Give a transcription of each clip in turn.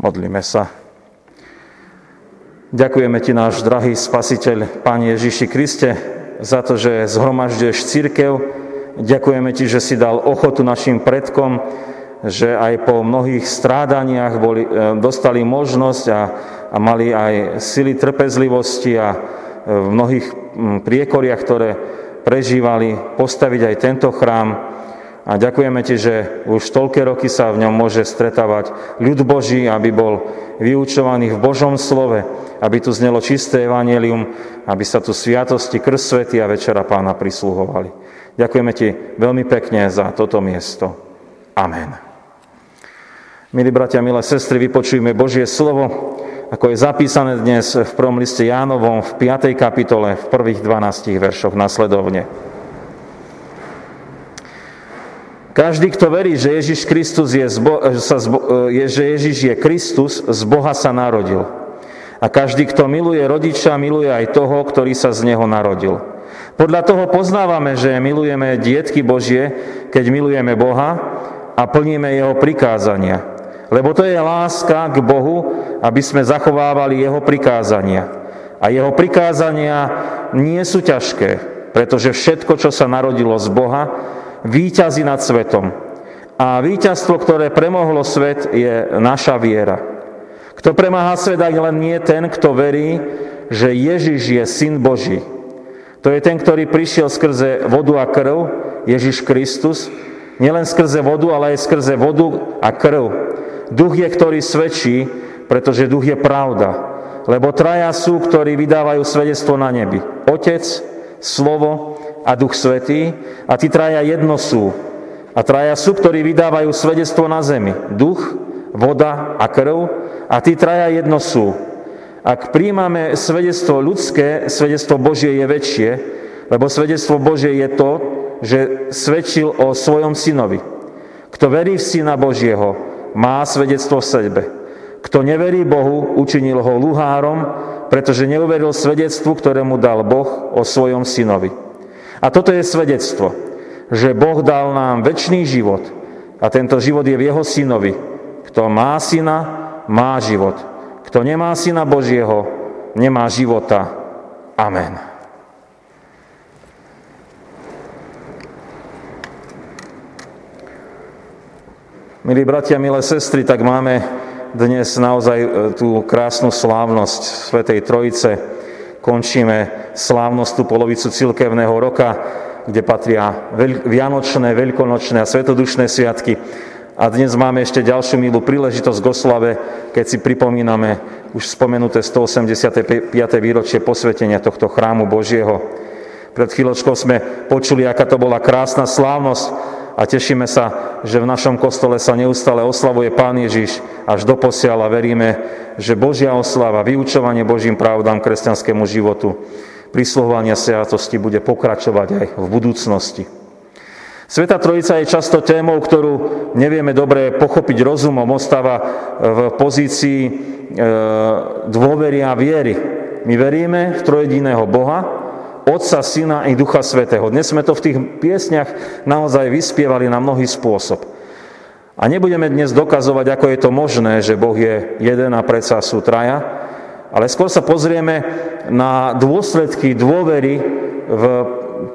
Modlíme sa. Ďakujeme Ti, náš drahý Spasiteľ, Pán Ježiši Kriste, za to, že zhromažďuješ církev. Ďakujeme Ti, že si dal ochotu našim predkom, že aj po mnohých strádaniach boli, e, dostali možnosť a, a mali aj sily trpezlivosti a e, v mnohých priekoriach, ktoré prežívali, postaviť aj tento chrám. A ďakujeme Ti, že už toľké roky sa v ňom môže stretávať ľud Boží, aby bol vyučovaný v Božom slove, aby tu znelo čisté evanelium, aby sa tu sviatosti, krst svety a Večera Pána prisluhovali. Ďakujeme Ti veľmi pekne za toto miesto. Amen. Milí bratia, milé sestry, vypočujme Božie slovo, ako je zapísané dnes v prvom liste Jánovom v 5. kapitole v prvých 12 veršoch nasledovne. Každý, kto verí, že Ježiš Kristus je, zbo, sa, je, že Ježiš je Kristus, z Boha sa narodil. A každý, kto miluje rodiča, miluje aj toho, ktorý sa z neho narodil. Podľa toho poznávame, že milujeme dietky Božie, keď milujeme Boha a plníme Jeho prikázania. Lebo to je láska k Bohu, aby sme zachovávali Jeho prikázania. A Jeho prikázania nie sú ťažké, pretože všetko, čo sa narodilo z Boha, výťazí nad svetom. A víťazstvo, ktoré premohlo svet, je naša viera. Kto premáha svet, aj len nie ten, kto verí, že Ježiš je Syn Boží. To je ten, ktorý prišiel skrze vodu a krv, Ježiš Kristus, nielen skrze vodu, ale aj skrze vodu a krv. Duch je, ktorý svedčí, pretože duch je pravda. Lebo traja sú, ktorí vydávajú svedectvo na nebi. Otec, slovo a Duch Svetý a tí traja jedno sú. A traja sú, ktorí vydávajú svedectvo na zemi. Duch, voda a krv a tí traja jedno sú. Ak príjmame svedectvo ľudské, svedectvo Božie je väčšie, lebo svedectvo Božie je to, že svedčil o svojom synovi. Kto verí v syna Božieho, má svedectvo v sebe. Kto neverí Bohu, učinil ho luhárom, pretože neuveril svedectvu, ktoré mu dal Boh o svojom synovi. A toto je svedectvo, že Boh dal nám väčší život a tento život je v jeho synovi. Kto má syna, má život. Kto nemá syna Božieho, nemá života. Amen. Milí bratia, milé sestry, tak máme dnes naozaj e, tú krásnu slávnosť Svetej Trojice, končíme slávnosť tú polovicu cilkevného roka, kde patria vianočné, veľkonočné a svetodušné sviatky. A dnes máme ešte ďalšiu milú príležitosť k oslave, keď si pripomíname už spomenuté 185. výročie posvetenia tohto chrámu Božieho. Pred chvíľočkou sme počuli, aká to bola krásna slávnosť a tešíme sa, že v našom kostole sa neustále oslavuje Pán Ježiš až do posiaľ a veríme, že Božia oslava, vyučovanie Božím pravdám kresťanskému životu, prisluhovania sviatosti bude pokračovať aj v budúcnosti. Sveta Trojica je často témou, ktorú nevieme dobre pochopiť rozumom, ostáva v pozícii e, dôvery a viery. My veríme v trojediného Boha, Otca, Syna i Ducha Svetého. Dnes sme to v tých piesňach naozaj vyspievali na mnohý spôsob. A nebudeme dnes dokazovať, ako je to možné, že Boh je jeden a predsa sú traja, ale skôr sa pozrieme na dôsledky dôvery v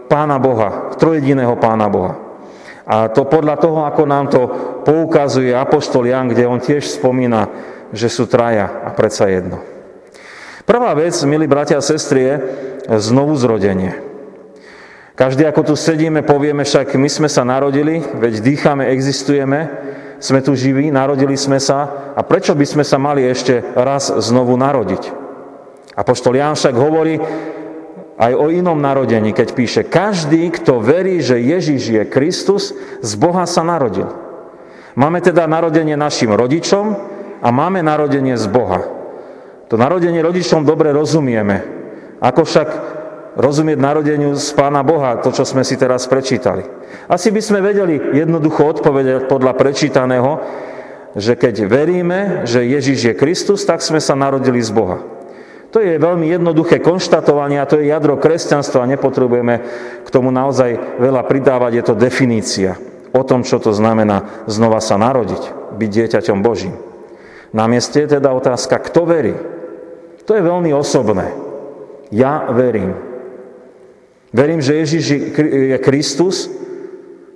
Pána Boha, v trojediného Pána Boha. A to podľa toho, ako nám to poukazuje Apoštol Jan, kde on tiež spomína, že sú traja a predsa jedno. Prvá vec, milí bratia a sestry, je, znovu zrodenie. Každý, ako tu sedíme, povieme však, my sme sa narodili, veď dýchame, existujeme, sme tu živí, narodili sme sa a prečo by sme sa mali ešte raz znovu narodiť? Apoštol Ján však hovorí aj o inom narodení, keď píše, každý, kto verí, že Ježiš je Kristus, z Boha sa narodil. Máme teda narodenie našim rodičom a máme narodenie z Boha. To narodenie rodičom dobre rozumieme, ako však rozumieť narodeniu z Pána Boha, to, čo sme si teraz prečítali? Asi by sme vedeli jednoducho odpovedať podľa prečítaného, že keď veríme, že Ježiš je Kristus, tak sme sa narodili z Boha. To je veľmi jednoduché konštatovanie a to je jadro kresťanstva. Nepotrebujeme k tomu naozaj veľa pridávať. Je to definícia o tom, čo to znamená znova sa narodiť, byť dieťaťom Božím. Na mieste je teda otázka, kto verí. To je veľmi osobné. Ja verím. Verím, že Ježiš je Kristus,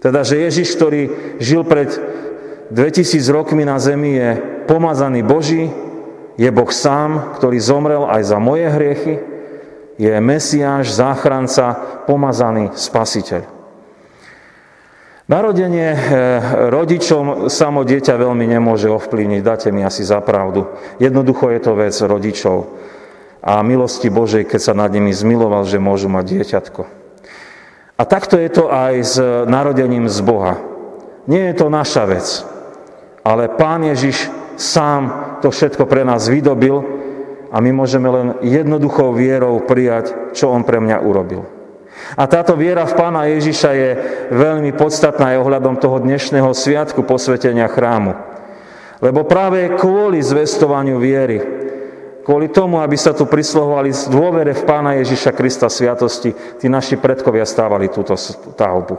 teda, že Ježiš, ktorý žil pred 2000 rokmi na zemi, je pomazaný Boží, je Boh sám, ktorý zomrel aj za moje hriechy, je Mesiáš, záchranca, pomazaný spasiteľ. Narodenie eh, rodičom samo dieťa veľmi nemôže ovplyvniť, dáte mi asi za pravdu. Jednoducho je to vec rodičov a milosti Božej, keď sa nad nimi zmiloval, že môžu mať dieťatko. A takto je to aj s narodením z Boha. Nie je to naša vec, ale Pán Ježiš sám to všetko pre nás vydobil a my môžeme len jednoduchou vierou prijať, čo On pre mňa urobil. A táto viera v Pána Ježiša je veľmi podstatná aj ohľadom toho dnešného sviatku posvetenia chrámu. Lebo práve kvôli zvestovaniu viery, kvôli tomu, aby sa tu prislohovali z dôvere v Pána Ježiša Krista sviatosti, tí naši predkovia stávali túto stavbu.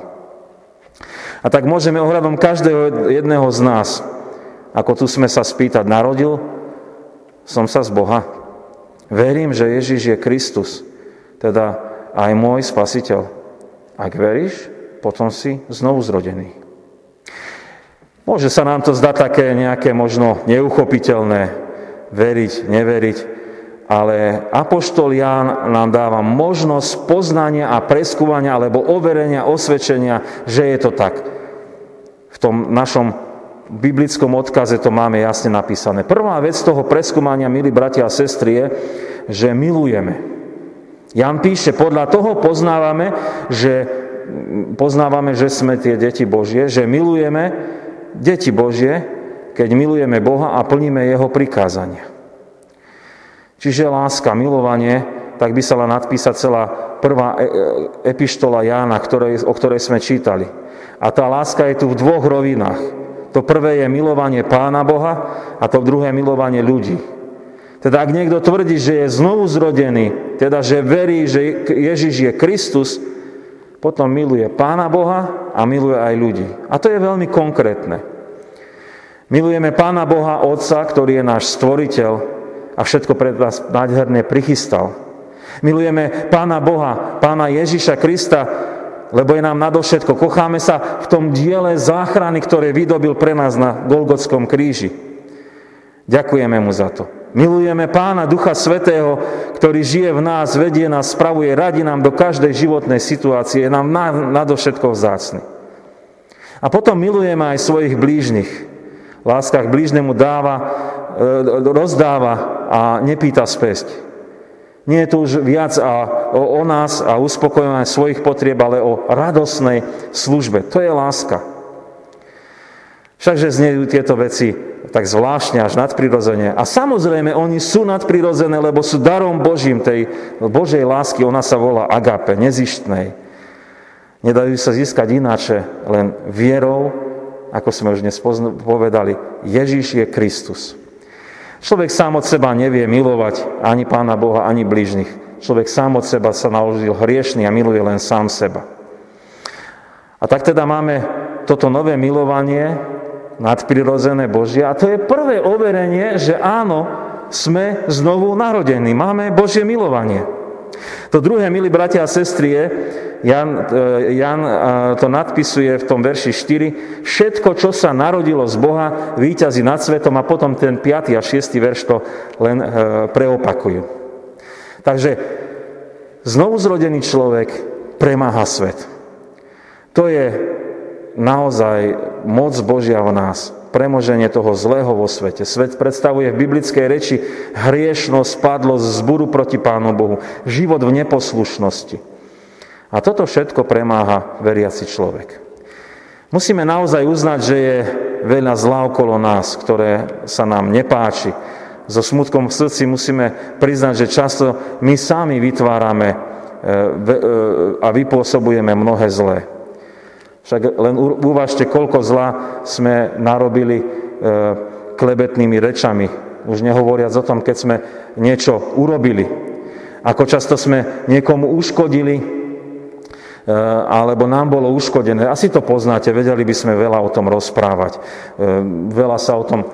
A tak môžeme ohľadom každého jedného z nás, ako tu sme sa spýtať, narodil som sa z Boha? Verím, že Ježiš je Kristus, teda aj môj spasiteľ. Ak veríš, potom si znovu zrodený. Môže sa nám to zdať také nejaké možno neuchopiteľné, veriť, neveriť, ale Apoštol Ján nám dáva možnosť poznania a preskúvania alebo overenia, osvedčenia, že je to tak. V tom našom biblickom odkaze to máme jasne napísané. Prvá vec toho preskúmania, milí bratia a sestry, je, že milujeme. Jan píše, podľa toho poznávame, že, poznávame, že sme tie deti Božie, že milujeme deti Božie, keď milujeme Boha a plníme Jeho prikázania. Čiže láska, milovanie, tak by sa len nadpísať celá prvá e, e, epištola Jána, o ktorej sme čítali. A tá láska je tu v dvoch rovinách. To prvé je milovanie Pána Boha a to druhé milovanie ľudí. Teda ak niekto tvrdí, že je znovu zrodený, teda že verí, že Ježiš je Kristus, potom miluje Pána Boha a miluje aj ľudí. A to je veľmi konkrétne. Milujeme Pána Boha, Otca, ktorý je náš stvoriteľ a všetko pred nás nádherne prichystal. Milujeme Pána Boha, Pána Ježiša Krista, lebo je nám nadovšetko. Kocháme sa v tom diele záchrany, ktoré vydobil pre nás na Golgotskom kríži. Ďakujeme mu za to. Milujeme Pána Ducha Svetého, ktorý žije v nás, vedie nás, spravuje, radí nám do každej životnej situácie, je nám nadovšetko vzácny. A potom milujeme aj svojich blížnych. Láska k blížnemu dáva, e, rozdáva a nepýta späť. Nie je to už viac a, o, o nás a uspokojovanie svojich potrieb, ale o radosnej službe. To je láska. Všakže znejú tieto veci tak zvláštne až nadprirodzene. A samozrejme, oni sú nadprirodzené, lebo sú darom Božím tej Božej lásky. Ona sa volá agape, nezištnej. Nedajú sa získať ináče, len vierou, ako sme už dnes povedali, Ježíš je Kristus. Človek sám od seba nevie milovať ani Pána Boha, ani blížnych. Človek sám od seba sa naložil hriešný a miluje len sám seba. A tak teda máme toto nové milovanie, nadprirodzené Božie. A to je prvé overenie, že áno, sme znovu narodení. Máme Božie milovanie. To druhé, milí bratia a sestry, je, Jan, e, Jan e, to nadpisuje v tom verši 4, všetko, čo sa narodilo z Boha, výťazí nad svetom a potom ten 5. a 6. verš to len e, preopakujú. Takže znovu zrodený človek premáha svet. To je naozaj moc Božia v nás, premoženie toho zlého vo svete. Svet predstavuje v biblickej reči hriešnosť, spadlosť, zburu proti Pánu Bohu, život v neposlušnosti. A toto všetko premáha veriaci človek. Musíme naozaj uznať, že je veľa zlá okolo nás, ktoré sa nám nepáči. So smutkom v srdci musíme priznať, že často my sami vytvárame e, e, a vypôsobujeme mnohé zlé. Však len uvažte, koľko zla sme narobili e, klebetnými rečami. Už nehovoriac o tom, keď sme niečo urobili. Ako často sme niekomu uškodili, alebo nám bolo uškodené. Asi to poznáte, vedeli by sme veľa o tom rozprávať. E, veľa sa o tom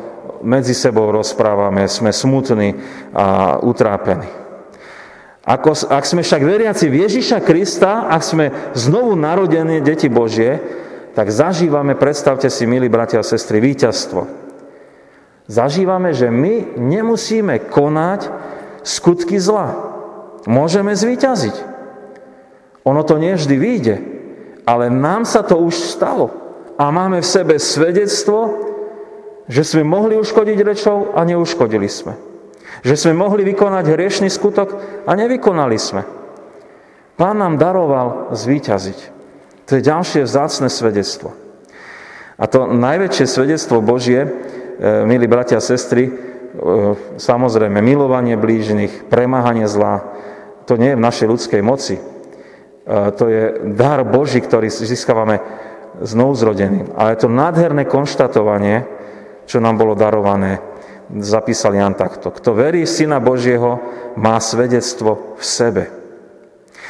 medzi sebou rozprávame, sme smutní a utrápení. Ako, ak sme však veriaci v Ježiša Krista, ak sme znovu narodení deti Božie, tak zažívame, predstavte si, milí bratia a sestry, víťazstvo. Zažívame, že my nemusíme konať skutky zla. Môžeme zvíťaziť. Ono to nie vždy vyjde, ale nám sa to už stalo. A máme v sebe svedectvo, že sme mohli uškodiť rečou a neuškodili sme. Že sme mohli vykonať hriešný skutok a nevykonali sme. Pán nám daroval zvíťaziť. To je ďalšie vzácne svedectvo. A to najväčšie svedectvo Božie, e, milí bratia a sestry, e, samozrejme milovanie blížnych, premáhanie zla, to nie je v našej ľudskej moci. To je dar Boží, ktorý získavame. Ale je to nádherné konštatovanie, čo nám bolo darované zapísal Jan takto. Kto verí v Syna Božieho, má svedectvo v sebe.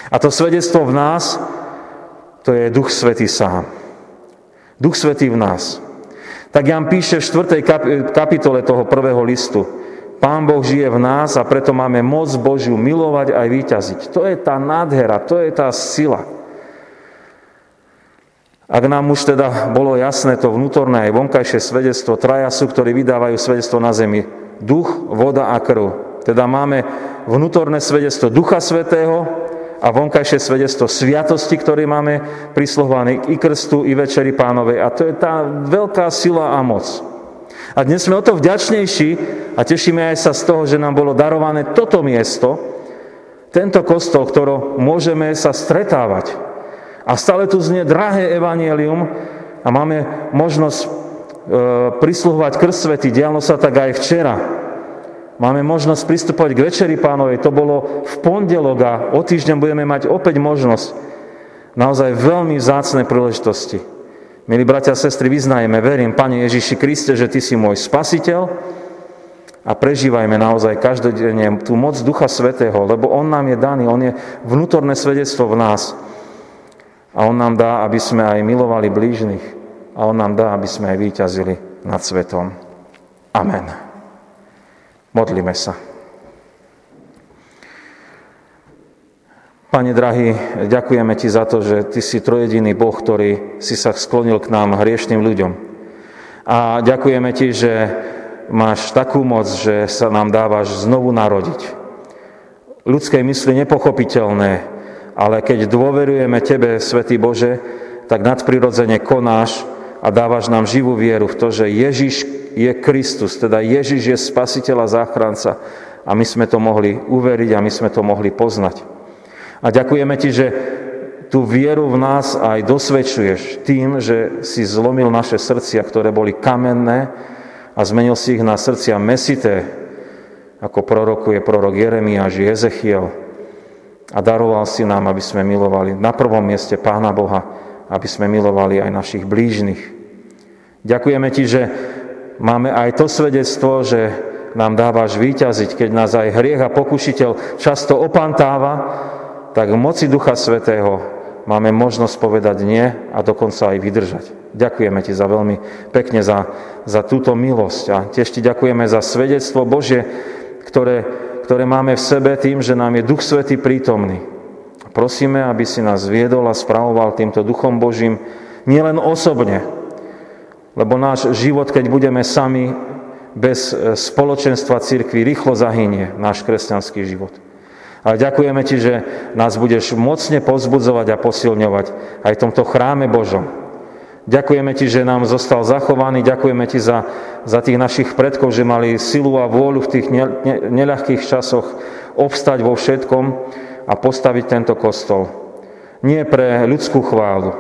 A to svedectvo v nás, to je Duch Svetý sám. Duch Svetý v nás. Tak Jan píše v 4. kapitole toho prvého listu. Pán Boh žije v nás a preto máme moc Božiu milovať aj vyťaziť. To je tá nádhera, to je tá sila. Ak nám už teda bolo jasné to vnútorné aj vonkajšie svedectvo, traja sú, ktorí vydávajú svedectvo na zemi. Duch, voda a krv. Teda máme vnútorné svedectvo Ducha Svetého a vonkajšie svedectvo sviatosti, ktoré máme prislované i krstu, i večeri pánovej. A to je tá veľká sila a moc. A dnes sme o to vďačnejší a tešíme aj sa z toho, že nám bolo darované toto miesto, tento kostol, ktorom môžeme sa stretávať a stále tu znie drahé evanielium a máme možnosť e, prisluhovať krst svety. Dialo sa tak aj včera. Máme možnosť pristupovať k Večeri pánovej. To bolo v pondelok a o týždeň budeme mať opäť možnosť naozaj veľmi vzácne príležitosti. Milí bratia a sestry, vyznajeme, verím, Pane Ježiši Kriste, že Ty si môj spasiteľ a prežívajme naozaj každodenne tú moc Ducha Svetého, lebo On nám je daný, On je vnútorné svedectvo v nás. A On nám dá, aby sme aj milovali blížnych. A On nám dá, aby sme aj výťazili nad svetom. Amen. Modlíme sa. Pane drahý, ďakujeme Ti za to, že Ty si trojediný Boh, ktorý si sa sklonil k nám, hriešným ľuďom. A ďakujeme Ti, že máš takú moc, že sa nám dávaš znovu narodiť. Ľudskej mysli nepochopiteľné, ale keď dôverujeme Tebe, Svetý Bože, tak nadprirodzene konáš a dávaš nám živú vieru v to, že Ježiš je Kristus, teda Ježiš je spasiteľ a záchranca a my sme to mohli uveriť a my sme to mohli poznať. A ďakujeme Ti, že tú vieru v nás aj dosvedčuješ tým, že si zlomil naše srdcia, ktoré boli kamenné a zmenil si ich na srdcia mesité, ako prorokuje prorok Jeremiáš, Jezechiel, a daroval si nám, aby sme milovali na prvom mieste Pána Boha, aby sme milovali aj našich blížnych. Ďakujeme Ti, že máme aj to svedectvo, že nám dávaš výťaziť, keď nás aj hriech a pokušiteľ často opantáva, tak v moci Ducha Svetého máme možnosť povedať nie a dokonca aj vydržať. Ďakujeme Ti za veľmi pekne za, za túto milosť a tiež Ti ďakujeme za svedectvo Bože, ktoré ktoré máme v sebe tým, že nám je Duch Svetý prítomný. Prosíme, aby si nás viedol a spravoval týmto Duchom Božím nielen osobne, lebo náš život, keď budeme sami bez e, spoločenstva církvy, rýchlo zahynie náš kresťanský život. Ale ďakujeme Ti, že nás budeš mocne pozbudzovať a posilňovať aj v tomto chráme Božom, Ďakujeme Ti, že nám zostal zachovaný, ďakujeme Ti za, za tých našich predkov, že mali silu a vôľu v tých ne, ne, neľahkých časoch obstať vo všetkom a postaviť tento kostol. Nie pre ľudskú chválu,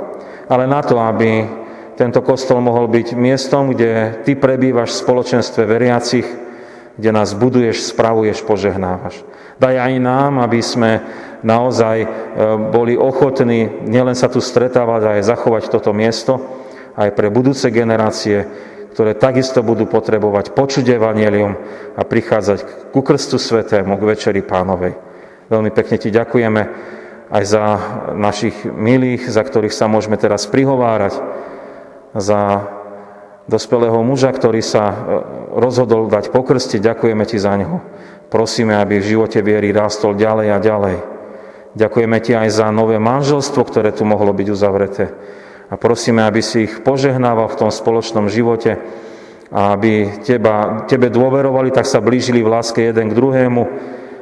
ale na to, aby tento kostol mohol byť miestom, kde Ty prebývaš v spoločenstve veriacich, kde nás buduješ, spravuješ, požehnávaš. Daj aj nám, aby sme naozaj e, boli ochotní nielen sa tu stretávať, ale aj zachovať toto miesto aj pre budúce generácie, ktoré takisto budú potrebovať počuť evanelium a prichádzať ku krstu svetému, k večeri pánovej. Veľmi pekne ti ďakujeme aj za našich milých, za ktorých sa môžeme teraz prihovárať, za dospelého muža, ktorý sa e, rozhodol dať pokrstiť. Ďakujeme Ti za neho. Prosíme, aby v živote viery rástol ďalej a ďalej. Ďakujeme Ti aj za nové manželstvo, ktoré tu mohlo byť uzavreté. A prosíme, aby si ich požehnával v tom spoločnom živote a aby teba, Tebe dôverovali, tak sa blížili v láske jeden k druhému,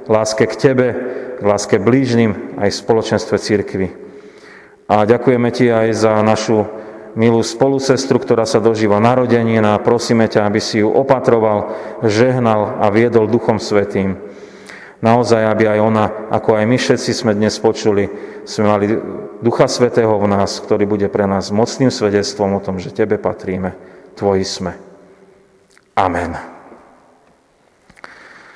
láske k Tebe, k láske blížnym aj v spoločenstve církvy. A ďakujeme Ti aj za našu milú spolusestru, ktorá sa dožíva narodenín a prosíme ťa, aby si ju opatroval, žehnal a viedol Duchom Svetým. Naozaj, aby aj ona, ako aj my všetci sme dnes počuli, sme mali Ducha Svetého v nás, ktorý bude pre nás mocným svedectvom o tom, že Tebe patríme, Tvoji sme. Amen.